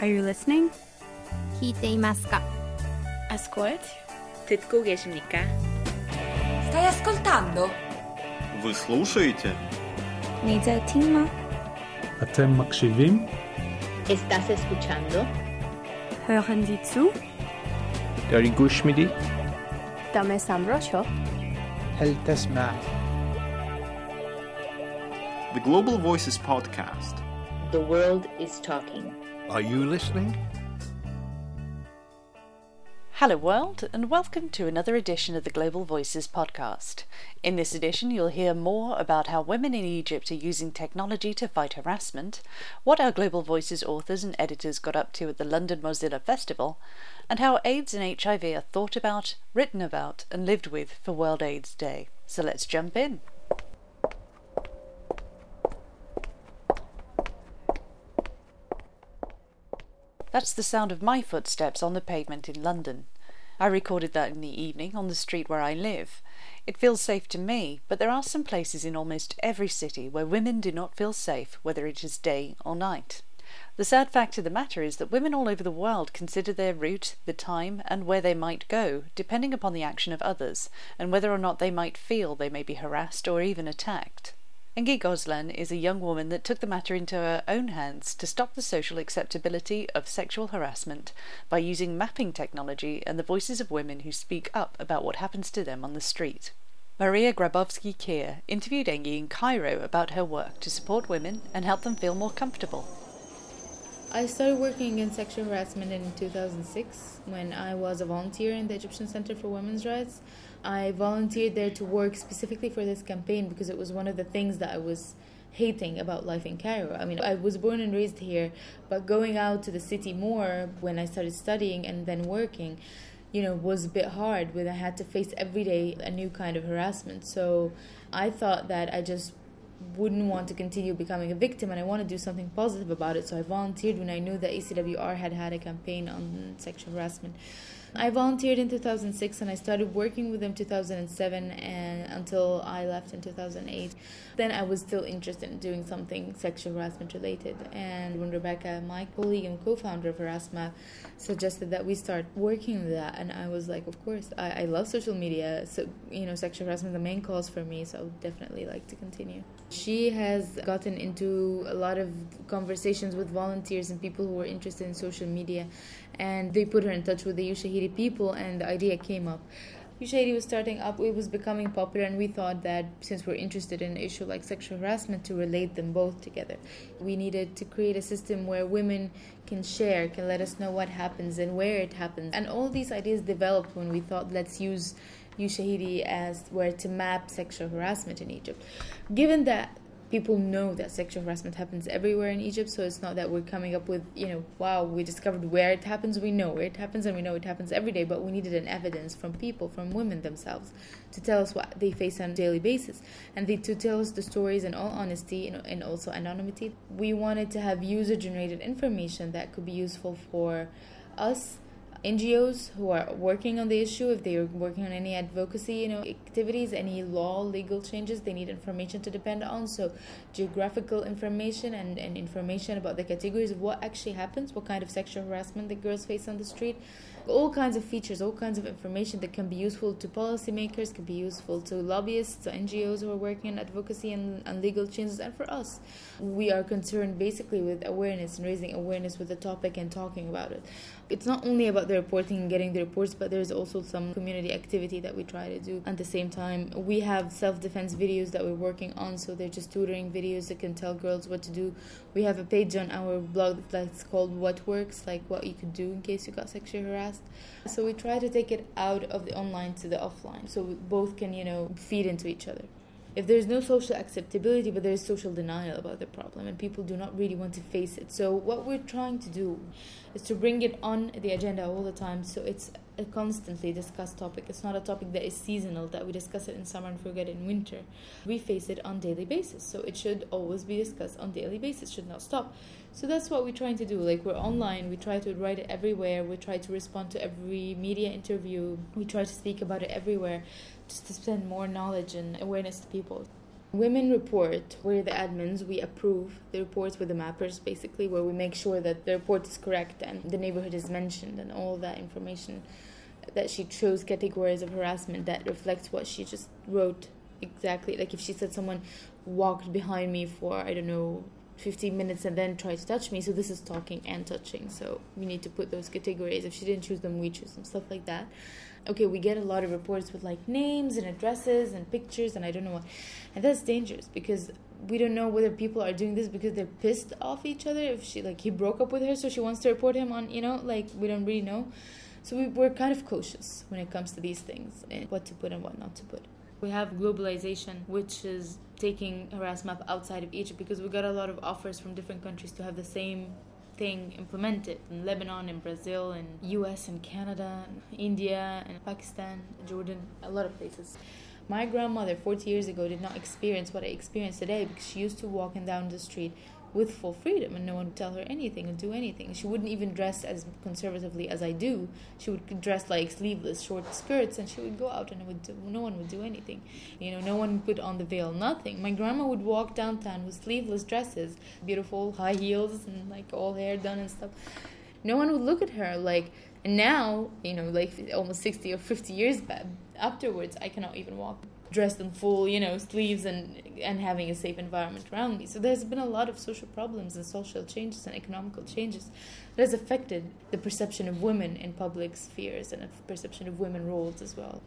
Are you listening? 聞いていますか Ascolt? 듣고 계십니까? Stai ascoltando? Вы слушаете? Нельзя тима. Атем макшивим? Estás escuchando? Hören Sie zu? داری گوش میدی؟ دم سمرا شو The Global Voices Podcast The World is Talking are you listening? Hello, world, and welcome to another edition of the Global Voices podcast. In this edition, you'll hear more about how women in Egypt are using technology to fight harassment, what our Global Voices authors and editors got up to at the London Mozilla Festival, and how AIDS and HIV are thought about, written about, and lived with for World AIDS Day. So let's jump in. That's the sound of my footsteps on the pavement in London. I recorded that in the evening on the street where I live. It feels safe to me, but there are some places in almost every city where women do not feel safe, whether it is day or night. The sad fact of the matter is that women all over the world consider their route, the time, and where they might go, depending upon the action of others, and whether or not they might feel they may be harassed or even attacked. Engy Ghozlan is a young woman that took the matter into her own hands to stop the social acceptability of sexual harassment by using mapping technology and the voices of women who speak up about what happens to them on the street. Maria Grabowski Kier interviewed Engy in Cairo about her work to support women and help them feel more comfortable. I started working against sexual harassment in 2006 when I was a volunteer in the Egyptian Center for Women's Rights. I volunteered there to work specifically for this campaign because it was one of the things that I was hating about life in Cairo. I mean, I was born and raised here, but going out to the city more when I started studying and then working, you know, was a bit hard when I had to face every day a new kind of harassment. So I thought that I just wouldn't want to continue becoming a victim and I want to do something positive about it. So I volunteered when I knew that ECWR had had a campaign on sexual harassment. I volunteered in 2006 and I started working with them 2007 and until I left in 2008. Then I was still interested in doing something sexual harassment related. And when Rebecca, my colleague and co-founder of Harassmap, suggested that we start working with that, and I was like, of course, I, I love social media. So you know, sexual harassment is the main cause for me. So I would definitely like to continue. She has gotten into a lot of conversations with volunteers and people who are interested in social media, and they put her in touch with the People, and the idea came up. Ushahidi was starting up, it was becoming popular, and we thought that since we're interested in an issue like sexual harassment, to relate them both together. We needed to create a system where women can share, can let us know what happens and where it happens. And all these ideas developed when we thought, let's use Ushahidi as where to map sexual harassment in Egypt. Given that people know that sexual harassment happens everywhere in Egypt, so it's not that we're coming up with, you know, wow, we discovered where it happens, we know where it happens, and we know it happens every day, but we needed an evidence from people, from women themselves, to tell us what they face on a daily basis, and they, to tell us the stories in all honesty and, and also anonymity. We wanted to have user generated information that could be useful for us NGOs who are working on the issue, if they are working on any advocacy, you know, activities, any law, legal changes, they need information to depend on. So, geographical information and, and information about the categories of what actually happens, what kind of sexual harassment the girls face on the street, all kinds of features, all kinds of information that can be useful to policymakers, can be useful to lobbyists, to NGOs who are working on advocacy and, and legal changes, and for us. We are concerned basically with awareness and raising awareness with the topic and talking about it. It's not only about the reporting and getting the reports, but there's also some community activity that we try to do at the same time. We have self defense videos that we're working on, so they're just tutoring videos that can tell girls what to do. We have a page on our blog that's called What Works, like what you could do in case you got sexually harassed. So we try to take it out of the online to the offline, so both can, you know, feed into each other if there's no social acceptability but there's social denial about the problem and people do not really want to face it. So what we're trying to do is to bring it on the agenda all the time. So it's a constantly discussed topic. It's not a topic that is seasonal that we discuss it in summer and forget it in winter. We face it on daily basis. So it should always be discussed on daily basis should not stop. So that's what we're trying to do. Like we're online. We try to write it everywhere. We try to respond to every media interview. We try to speak about it everywhere just to spread more knowledge and awareness to people. Women report, we're the admins, we approve the reports with the mappers basically, where we make sure that the report is correct and the neighborhood is mentioned and all that information that she chose categories of harassment that reflects what she just wrote exactly. Like if she said someone walked behind me for, I don't know, 15 minutes and then tried to touch me, so this is talking and touching. So we need to put those categories. If she didn't choose them, we choose them, stuff like that okay, we get a lot of reports with like names and addresses and pictures and I don't know what. And that's dangerous because we don't know whether people are doing this because they're pissed off each other. If she like he broke up with her, so she wants to report him on, you know, like we don't really know. So we, we're kind of cautious when it comes to these things and what to put and what not to put. We have globalization, which is taking Harassmap outside of Egypt because we got a lot of offers from different countries to have the same thing implemented in Lebanon, in Brazil, in US and Canada, India and Pakistan, Jordan, a lot of places. My grandmother 40 years ago did not experience what I experience today because she used to walk down the street with full freedom and no one would tell her anything or do anything. She wouldn't even dress as conservatively as I do. She would dress like sleeveless short skirts and she would go out and would do, no one would do anything. You know, no one would put on the veil, nothing. My grandma would walk downtown with sleeveless dresses, beautiful high heels and like all hair done and stuff. No one would look at her like and now, you know, like almost 60 or 50 years back, afterwards, I cannot even walk dressed in full, you know, sleeves and and having a safe environment around me. So there's been a lot of social problems and social changes and economical changes that has affected the perception of women in public spheres and the perception of women roles as well.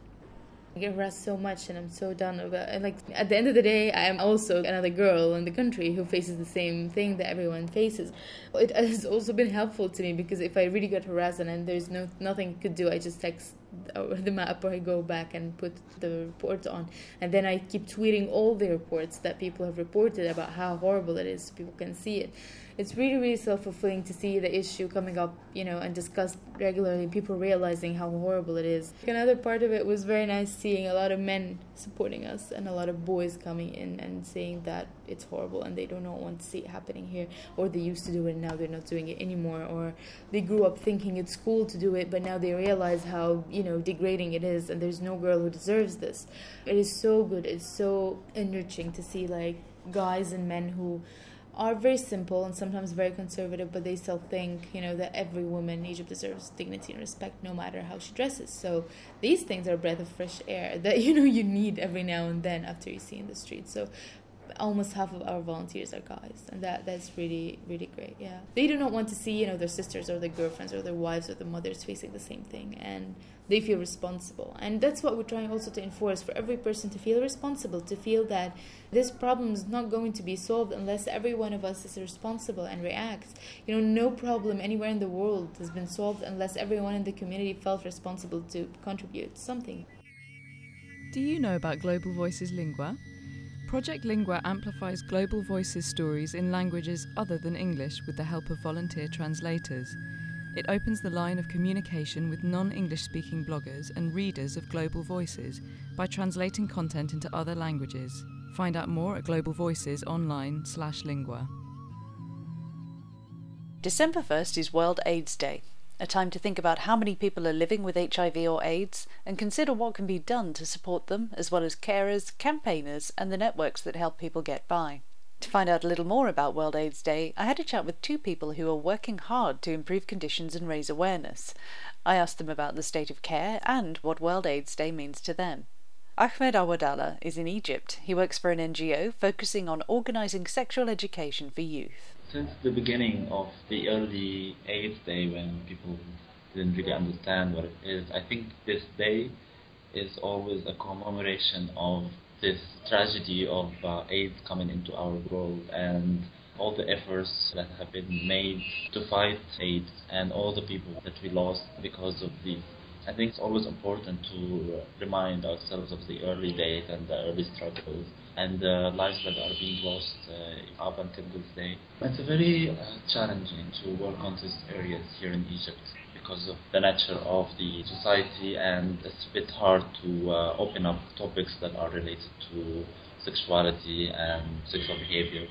I get harassed so much and I'm so done about and like at the end of the day I am also another girl in the country who faces the same thing that everyone faces. It has also been helpful to me because if I really get harassed and there's no nothing could do, I just text Uh, the map or I go back and put the report on. And then I keep tweeting all the reports that people have reported about how horrible it is. People can see it. It's really really self-fulfilling to see the issue coming up you know and discussed regularly people realizing how horrible it is. Another part of it was very nice seeing a lot of men supporting us and a lot of boys coming in and saying that it's horrible and they do not want to see it happening here or they used to do it and now they're not doing it anymore or they grew up thinking it's cool to do it but now they realize how you know degrading it is and there's no girl who deserves this it is so good it's so enriching to see like guys and men who are very simple and sometimes very conservative, but they still think, you know, that every woman in Egypt deserves dignity and respect no matter how she dresses. So these things are a breath of fresh air that, you know, you need every now and then after you see in the street. So almost half of our volunteers are guys and that that's really really great yeah. They do not want to see you know their sisters or their girlfriends or their wives or their mothers facing the same thing and they feel responsible. And that's what we're trying also to enforce for every person to feel responsible to feel that this problem is not going to be solved unless every one of us is responsible and reacts. You know no problem anywhere in the world has been solved unless everyone in the community felt responsible to contribute something. Do you know about global voices lingua Project Lingua amplifies global voices stories in languages other than English with the help of volunteer translators. It opens the line of communication with non English speaking bloggers and readers of Global Voices by translating content into other languages. Find out more at Global Voices online slash lingua. December 1st is World AIDS Day, a time to think about how many people are living with HIV or AIDS and consider what can be done to support them, as well as carers, campaigners, and the networks that help people get by. To find out a little more about World AIDS Day, I had a chat with two people who are working hard to improve conditions and raise awareness. I asked them about the state of care and what World AIDS Day means to them. Ahmed Awadallah is in Egypt. He works for an NGO focusing on organising sexual education for youth. Since the beginning of the early AIDS Day, when people didn't really understand what it is, I think this day is always a commemoration of this tragedy of uh, AIDS coming into our world and all the efforts that have been made to fight AIDS and all the people that we lost because of this. I think it's always important to remind ourselves of the early days and the early struggles and the lives that are being lost uh, up until this day. It's very uh, challenging to work on these areas here in Egypt because of the nature of the society and it's a bit hard to uh, open up topics that are related to sexuality and sexual behavior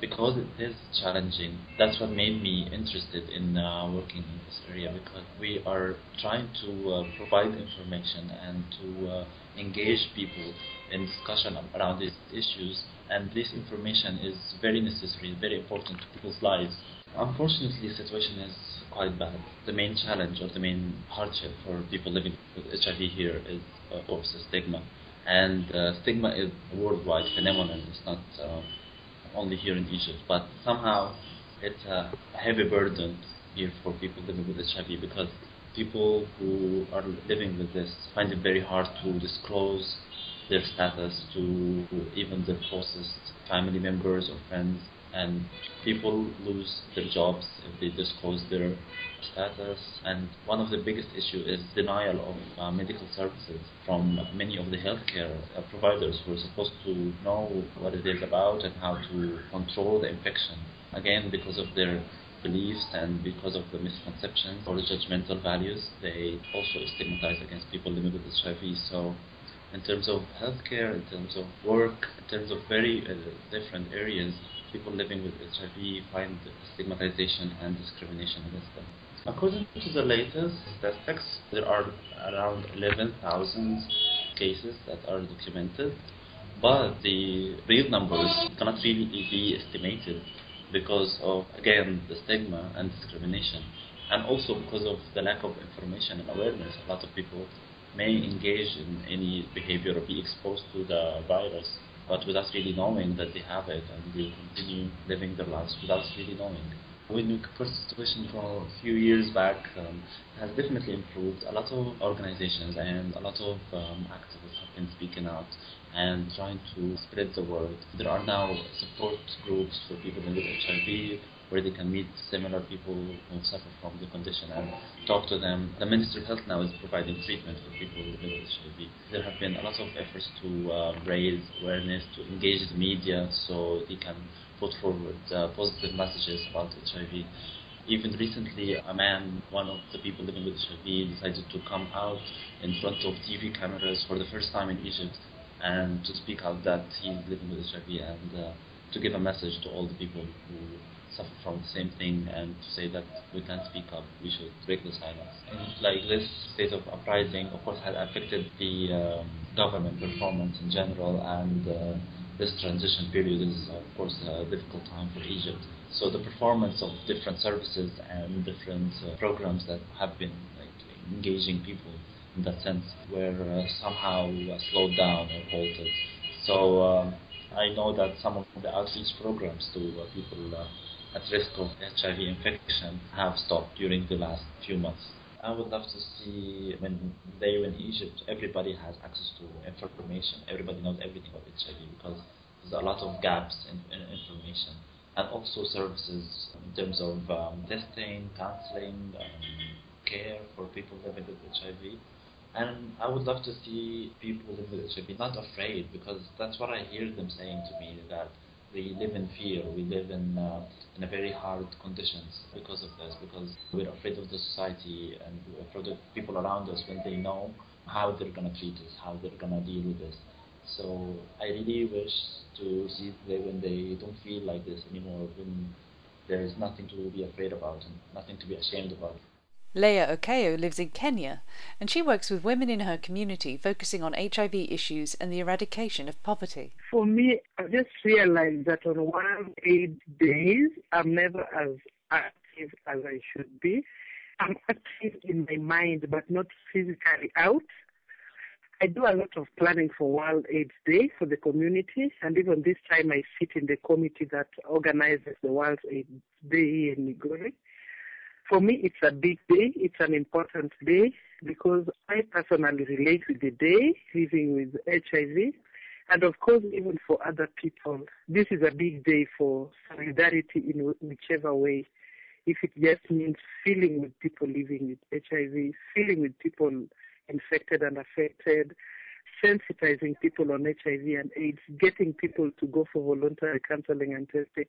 because it is challenging. That's what made me interested in uh, working in this area because we are trying to uh, provide information and to uh, engage people discussion around these issues, and this information is very necessary, very important to people's lives. Unfortunately, the situation is quite bad. The main challenge or the main hardship for people living with HIV here is, of course, stigma. And uh, stigma is a worldwide phenomenon. It's not uh, only here in Egypt, but somehow it's a heavy burden here for people living with HIV because people who are living with this find it very hard to disclose their status to even their closest family members or friends and people lose their jobs if they disclose their status. And one of the biggest issues is denial of uh, medical services from many of the healthcare uh, providers who are supposed to know what it is about and how to control the infection again because of their beliefs and because of the misconceptions or the judgmental values. They also stigmatize against people living with HIV so in terms of healthcare, in terms of work, in terms of very uh, different areas, people living with HIV find stigmatization and discrimination against them. According to the latest statistics, there are around 11,000 cases that are documented, but the real numbers cannot really be estimated because of, again, the stigma and discrimination, and also because of the lack of information and awareness. A lot of people may engage in any behavior or be exposed to the virus but without really knowing that they have it and they continue living their lives without really knowing. When we compare the situation from a few years back, um, has definitely improved. A lot of organizations and a lot of um, activists have been speaking out and trying to spread the word. There are now support groups for people with HIV, where they can meet similar people who suffer from the condition and talk to them. The Ministry of Health now is providing treatment for people living with HIV. There have been a lot of efforts to uh, raise awareness, to engage the media so they can put forward uh, positive messages about HIV. Even recently, a man, one of the people living with HIV, decided to come out in front of TV cameras for the first time in Egypt and to speak out that he's living with HIV and uh, to give a message to all the people who suffer from the same thing and to say that we can't speak up, we should break the silence. And like this state of uprising, of course, has affected the um, government performance in general, and uh, this transition period is, of course, a difficult time for Egypt. So the performance of different services and different uh, programs that have been like engaging people in that sense were uh, somehow uh, slowed down or halted. So um, I know that some of the outreach programs to uh, people uh, at risk of HIV infection have stopped during the last few months. I would love to see when they in Egypt, everybody has access to information. Everybody knows everything about HIV because there's a lot of gaps in, in information and also services in terms of um, testing, counseling, um, care for people living with HIV. And I would love to see people living with HIV not afraid because that's what I hear them saying to me that we live in fear, we live in uh, in very hard conditions because of this, because we're afraid of the society and afraid of people around us when they know how they're gonna treat us, how they're gonna deal with this. So I really wish to see them when they don't feel like this anymore, when there is nothing to be afraid about and nothing to be ashamed about. Leah Okeo lives in Kenya, and she works with women in her community focusing on HIV issues and the eradication of poverty. For me, I just realized that on World AIDS Days, I'm never as active as I should be. I'm active in my mind, but not physically out. I do a lot of planning for World AIDS Day for the community, and even this time I sit in the committee that organizes the World AIDS Day in Migori. For me, it's a big day. It's an important day because I personally relate with the day living with HIV. And of course, even for other people, this is a big day for solidarity in whichever way. If it just means feeling with people living with HIV, feeling with people infected and affected, sensitizing people on HIV and AIDS, getting people to go for voluntary counseling and testing.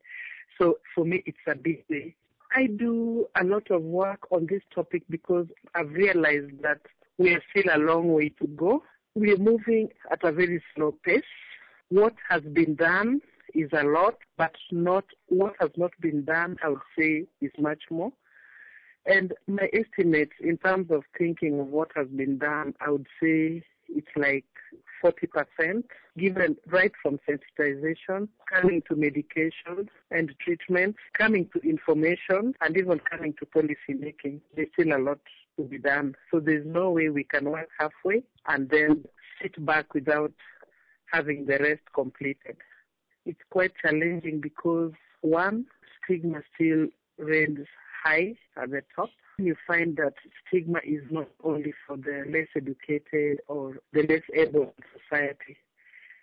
So for me, it's a big day. I do a lot of work on this topic because I've realized that we are still a long way to go. We are moving at a very slow pace. What has been done is a lot, but not what has not been done, I would say, is much more. And my estimates in terms of thinking of what has been done, I would say it's like 40%, given right from sensitization, coming to medications and treatments, coming to information, and even coming to policy making. There's still a lot to be done. So there's no way we can work halfway and then sit back without having the rest completed. It's quite challenging because one, stigma still reigns high at the top. You find that stigma is not only for the less educated or the less able in society,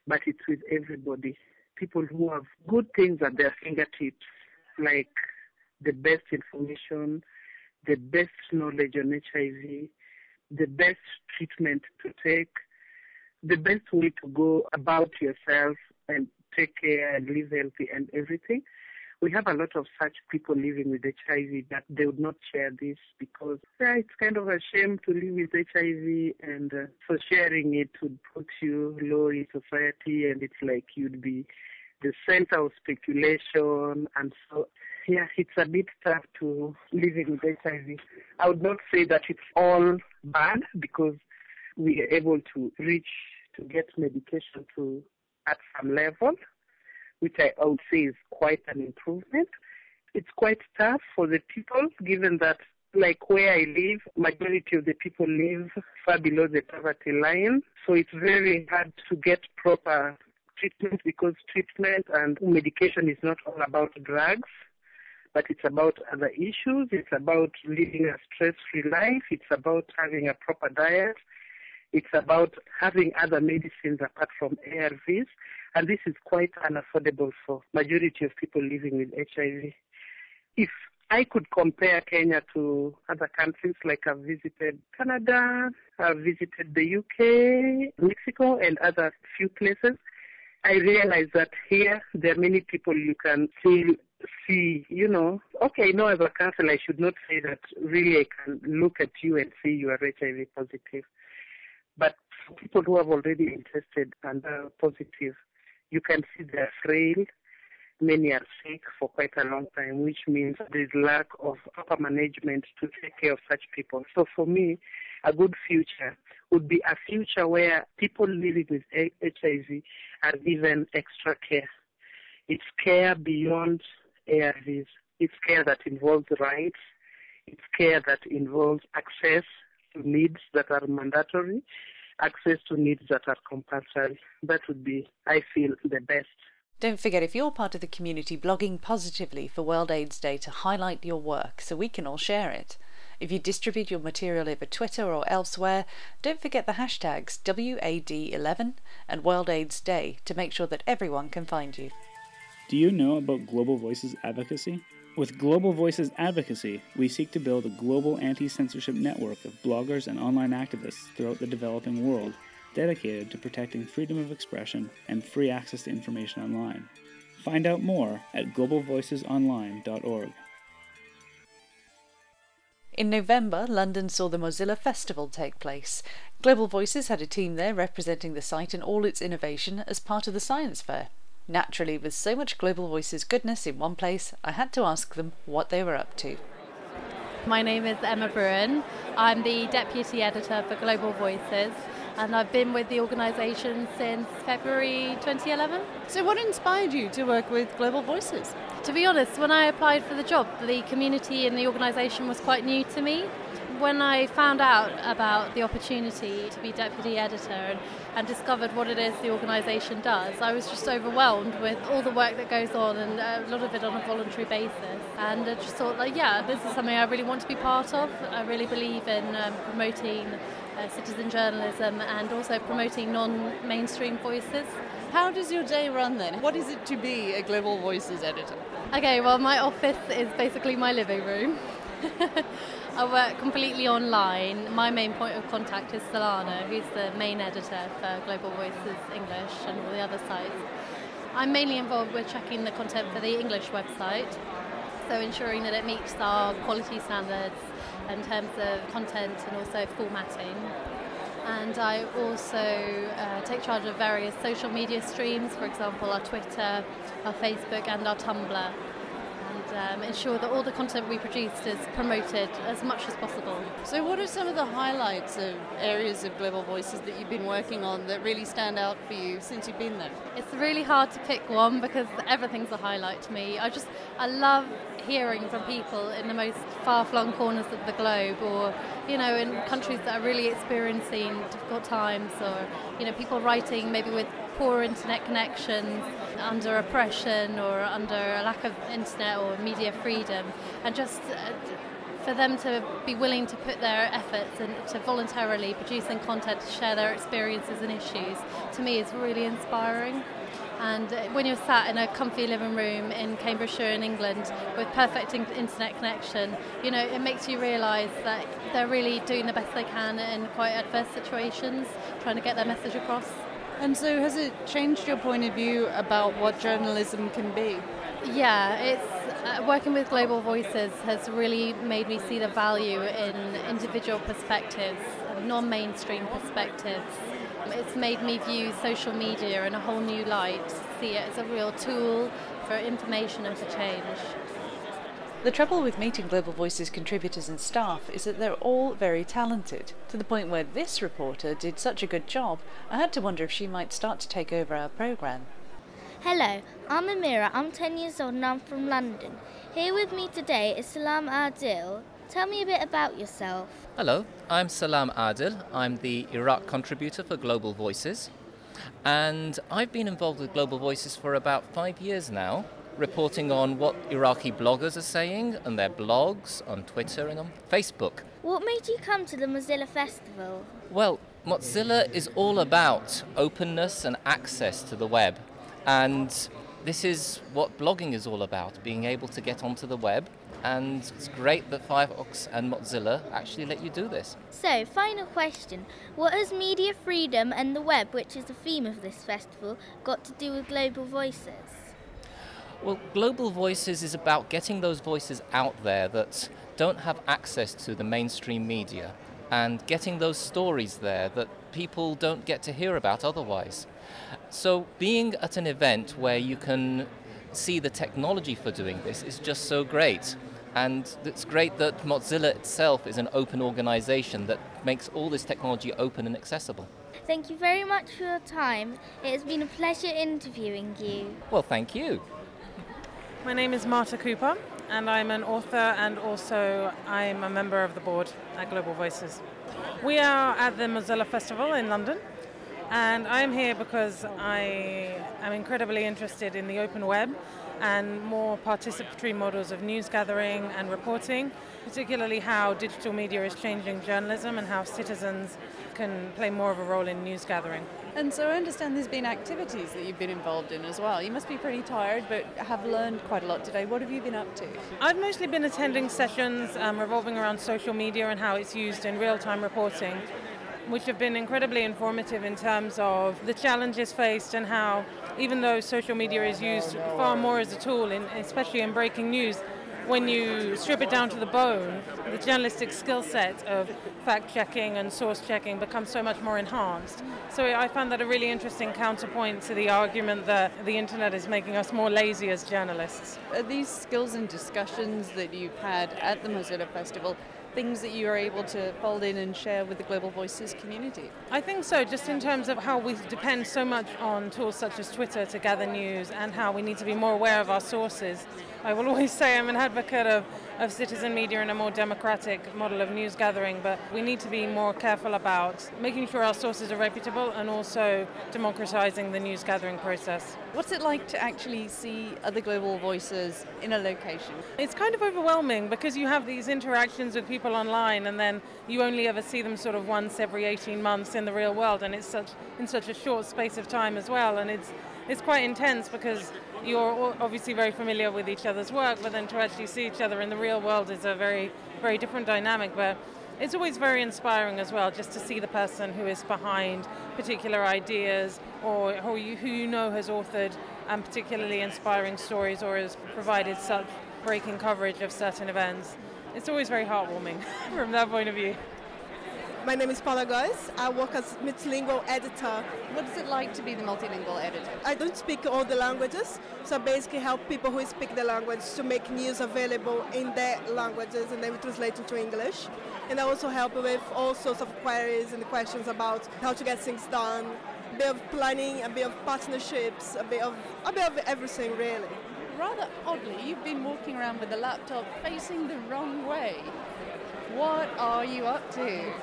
but it's with everybody. People who have good things at their fingertips, like the best information, the best knowledge on HIV, the best treatment to take, the best way to go about yourself and take care and live healthy and everything. We have a lot of such people living with HIV that they would not share this because yeah, it's kind of a shame to live with HIV and uh, so sharing it would put you low in society and it's like you'd be the center of speculation and so yeah, it's a bit tough to living with HIV. I would not say that it's all bad because we are able to reach to get medication to at some level, which I would say is quite an improvement. It's quite tough for the people given that like where I live, majority of the people live far below the poverty line. So it's very hard to get proper treatment because treatment and medication is not all about drugs but it's about other issues. It's about living a stress-free life. It's about having a proper diet. It's about having other medicines apart from ARVs. And this is quite unaffordable for majority of people living with HIV. If I could compare Kenya to other countries, like I've visited Canada, I've visited the UK, Mexico, and other few places, I realize that here there are many people you can still see, you know, okay, no, as a counselor, I should not say that really I can look at you and see you are HIV positive. But for people who have already been tested and are positive, you can see they're frail. Many are sick for quite a long time, which means there's lack of proper management to take care of such people. So for me, a good future would be a future where people living with HIV are given extra care. It's care beyond ARVs. It's care that involves rights. It's care that involves access to needs that are mandatory, access to needs that are compulsory. That would be, I feel, the best. Don't forget if you're part of the community blogging positively for World AIDS Day to highlight your work so we can all share it. If you distribute your material over Twitter or elsewhere, don't forget the hashtags WAD11 and World AIDS Day to make sure that everyone can find you. Do you know about Global Voices Advocacy? With Global Voices Advocacy, we seek to build a global anti censorship network of bloggers and online activists throughout the developing world dedicated to protecting freedom of expression and free access to information online. Find out more at globalvoicesonline.org. In November, London saw the Mozilla Festival take place. Global Voices had a team there representing the site and all its innovation as part of the science fair. Naturally, with so much Global Voices goodness in one place, I had to ask them what they were up to. My name is Emma Bruin. I'm the Deputy Editor for Global Voices and I've been with the organisation since February 2011. So, what inspired you to work with Global Voices? To be honest, when I applied for the job, the community and the organisation was quite new to me when I found out about the opportunity to be deputy editor and, and discovered what it is the organisation does, I was just overwhelmed with all the work that goes on and a lot of it on a voluntary basis. And I just thought, like, yeah, this is something I really want to be part of. I really believe in um, promoting uh, citizen journalism and also promoting non mainstream voices. How does your day run then? What is it to be a Global Voices editor? Okay, well, my office is basically my living room. I work completely online. My main point of contact is Solana, who's the main editor for Global Voices English and all the other sites. I'm mainly involved with checking the content for the English website, so ensuring that it meets our quality standards in terms of content and also formatting. And I also uh, take charge of various social media streams, for example, our Twitter, our Facebook, and our Tumblr um, ensure that all the content we produce is promoted as much as possible. So, what are some of the highlights of areas of Global Voices that you've been working on that really stand out for you since you've been there? It's really hard to pick one because everything's a highlight to me. I just I love hearing from people in the most far-flung corners of the globe or you know in countries that are really experiencing difficult times or you know people writing maybe with poor internet connections under oppression or under a lack of internet or media freedom and just uh, for them to be willing to put their efforts and to voluntarily producing content to share their experiences and issues to me is really inspiring and when you're sat in a comfy living room in Cambridgeshire in England with perfect internet connection, you know, it makes you realise that they're really doing the best they can in quite adverse situations, trying to get their message across. And so, has it changed your point of view about what journalism can be? Yeah, it's uh, working with Global Voices has really made me see the value in individual perspectives, non mainstream perspectives it's made me view social media in a whole new light, see it as a real tool for information and for change. The trouble with meeting Global Voices contributors and staff is that they're all very talented, to the point where this reporter did such a good job, I had to wonder if she might start to take over our programme. Hello, I'm Amira, I'm 10 years old and I'm from London. Here with me today is Salam Adil, Tell me a bit about yourself. Hello, I'm Salam Adil. I'm the Iraq contributor for Global Voices. And I've been involved with Global Voices for about five years now, reporting on what Iraqi bloggers are saying on their blogs, on Twitter, and on Facebook. What made you come to the Mozilla Festival? Well, Mozilla is all about openness and access to the web. And this is what blogging is all about being able to get onto the web and it's great that Firefox and Mozilla actually let you do this. So, final question What has media freedom and the web, which is the theme of this festival, got to do with Global Voices? Well, Global Voices is about getting those voices out there that don't have access to the mainstream media and getting those stories there that people don't get to hear about otherwise. So, being at an event where you can see the technology for doing this is just so great. And it's great that Mozilla itself is an open organization that makes all this technology open and accessible. Thank you very much for your time. It has been a pleasure interviewing you. Well, thank you. My name is Marta Cooper, and I'm an author and also I'm a member of the board at Global Voices. We are at the Mozilla Festival in London, and I'm here because I am incredibly interested in the open web and more participatory models of news gathering and reporting, particularly how digital media is changing journalism and how citizens can play more of a role in news gathering. And so I understand there's been activities that you've been involved in as well. You must be pretty tired, but have learned quite a lot today. What have you been up to? I've mostly been attending sessions um, revolving around social media and how it's used in real time reporting which have been incredibly informative in terms of the challenges faced and how, even though social media is used far more as a tool, in, especially in breaking news, when you strip it down to the bone, the journalistic skill set of fact checking and source checking becomes so much more enhanced. So I found that a really interesting counterpoint to the argument that the internet is making us more lazy as journalists. Are these skills and discussions that you've had at the Mozilla Festival things that you are able to fold in and share with the Global Voices community? I think so, just in terms of how we depend so much on tools such as Twitter to gather news and how we need to be more aware of our sources. I will always say I'm an advocate of, of citizen media and a more democratic model of news gathering, but we need to be more careful about making sure our sources are reputable and also democratizing the news gathering process. What's it like to actually see other global voices in a location? It's kind of overwhelming because you have these interactions with people online and then you only ever see them sort of once every 18 months in the real world and it's such in such a short space of time as well and it's it's quite intense because you're obviously very familiar with each other's work but then to actually see each other in the real world is a very very different dynamic but it's always very inspiring as well just to see the person who is behind particular ideas or who you, who you know has authored um, particularly inspiring stories or has provided such breaking coverage of certain events. It's always very heartwarming from that point of view. My name is Paula Goes. I work as multilingual editor. What is it like to be the multilingual editor? I don't speak all the languages, so I basically help people who speak the language to make news available in their languages and then we translate into English. And I also help with all sorts of queries and questions about how to get things done, a bit of planning, a bit of partnerships, a bit of a bit of everything really. Rather oddly, you've been walking around with a laptop facing the wrong way. What are you up to?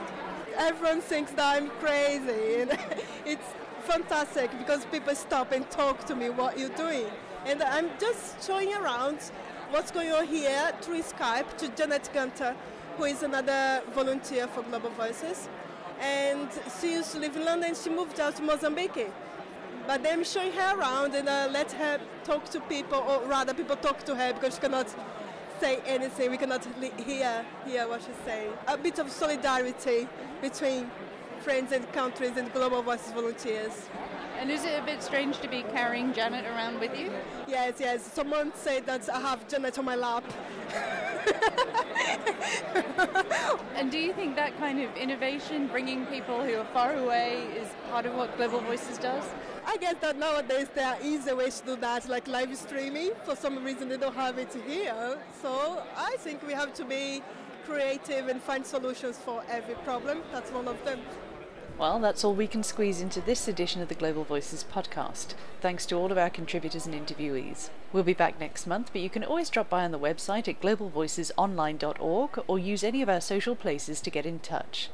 Everyone thinks that I'm crazy, and it's fantastic because people stop and talk to me what you're doing. And I'm just showing around what's going on here through Skype to Janet Gunter, who is another volunteer for Global Voices. And she used to live in London, she moved out to Mozambique. But then I'm showing her around and uh, let her talk to people, or rather, people talk to her because she cannot say anything. We cannot hear hear what she's saying. A bit of solidarity between friends and countries and Global Voices volunteers. And is it a bit strange to be carrying Janet around with you? Yes, yes. Someone said that I have Janet on my lap. and do you think that kind of innovation, bringing people who are far away, is part of what Global Voices does? I guess that nowadays there are easier ways to do that, like live streaming. For some reason, they don't have it here. So I think we have to be creative and find solutions for every problem. That's one of them. Well, that's all we can squeeze into this edition of the Global Voices podcast. Thanks to all of our contributors and interviewees. We'll be back next month, but you can always drop by on the website at globalvoicesonline.org or use any of our social places to get in touch.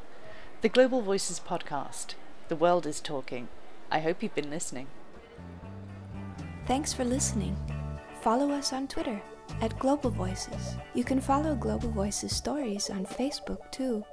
The Global Voices podcast. The world is talking. I hope you've been listening. Thanks for listening. Follow us on Twitter at Global Voices. You can follow Global Voices stories on Facebook too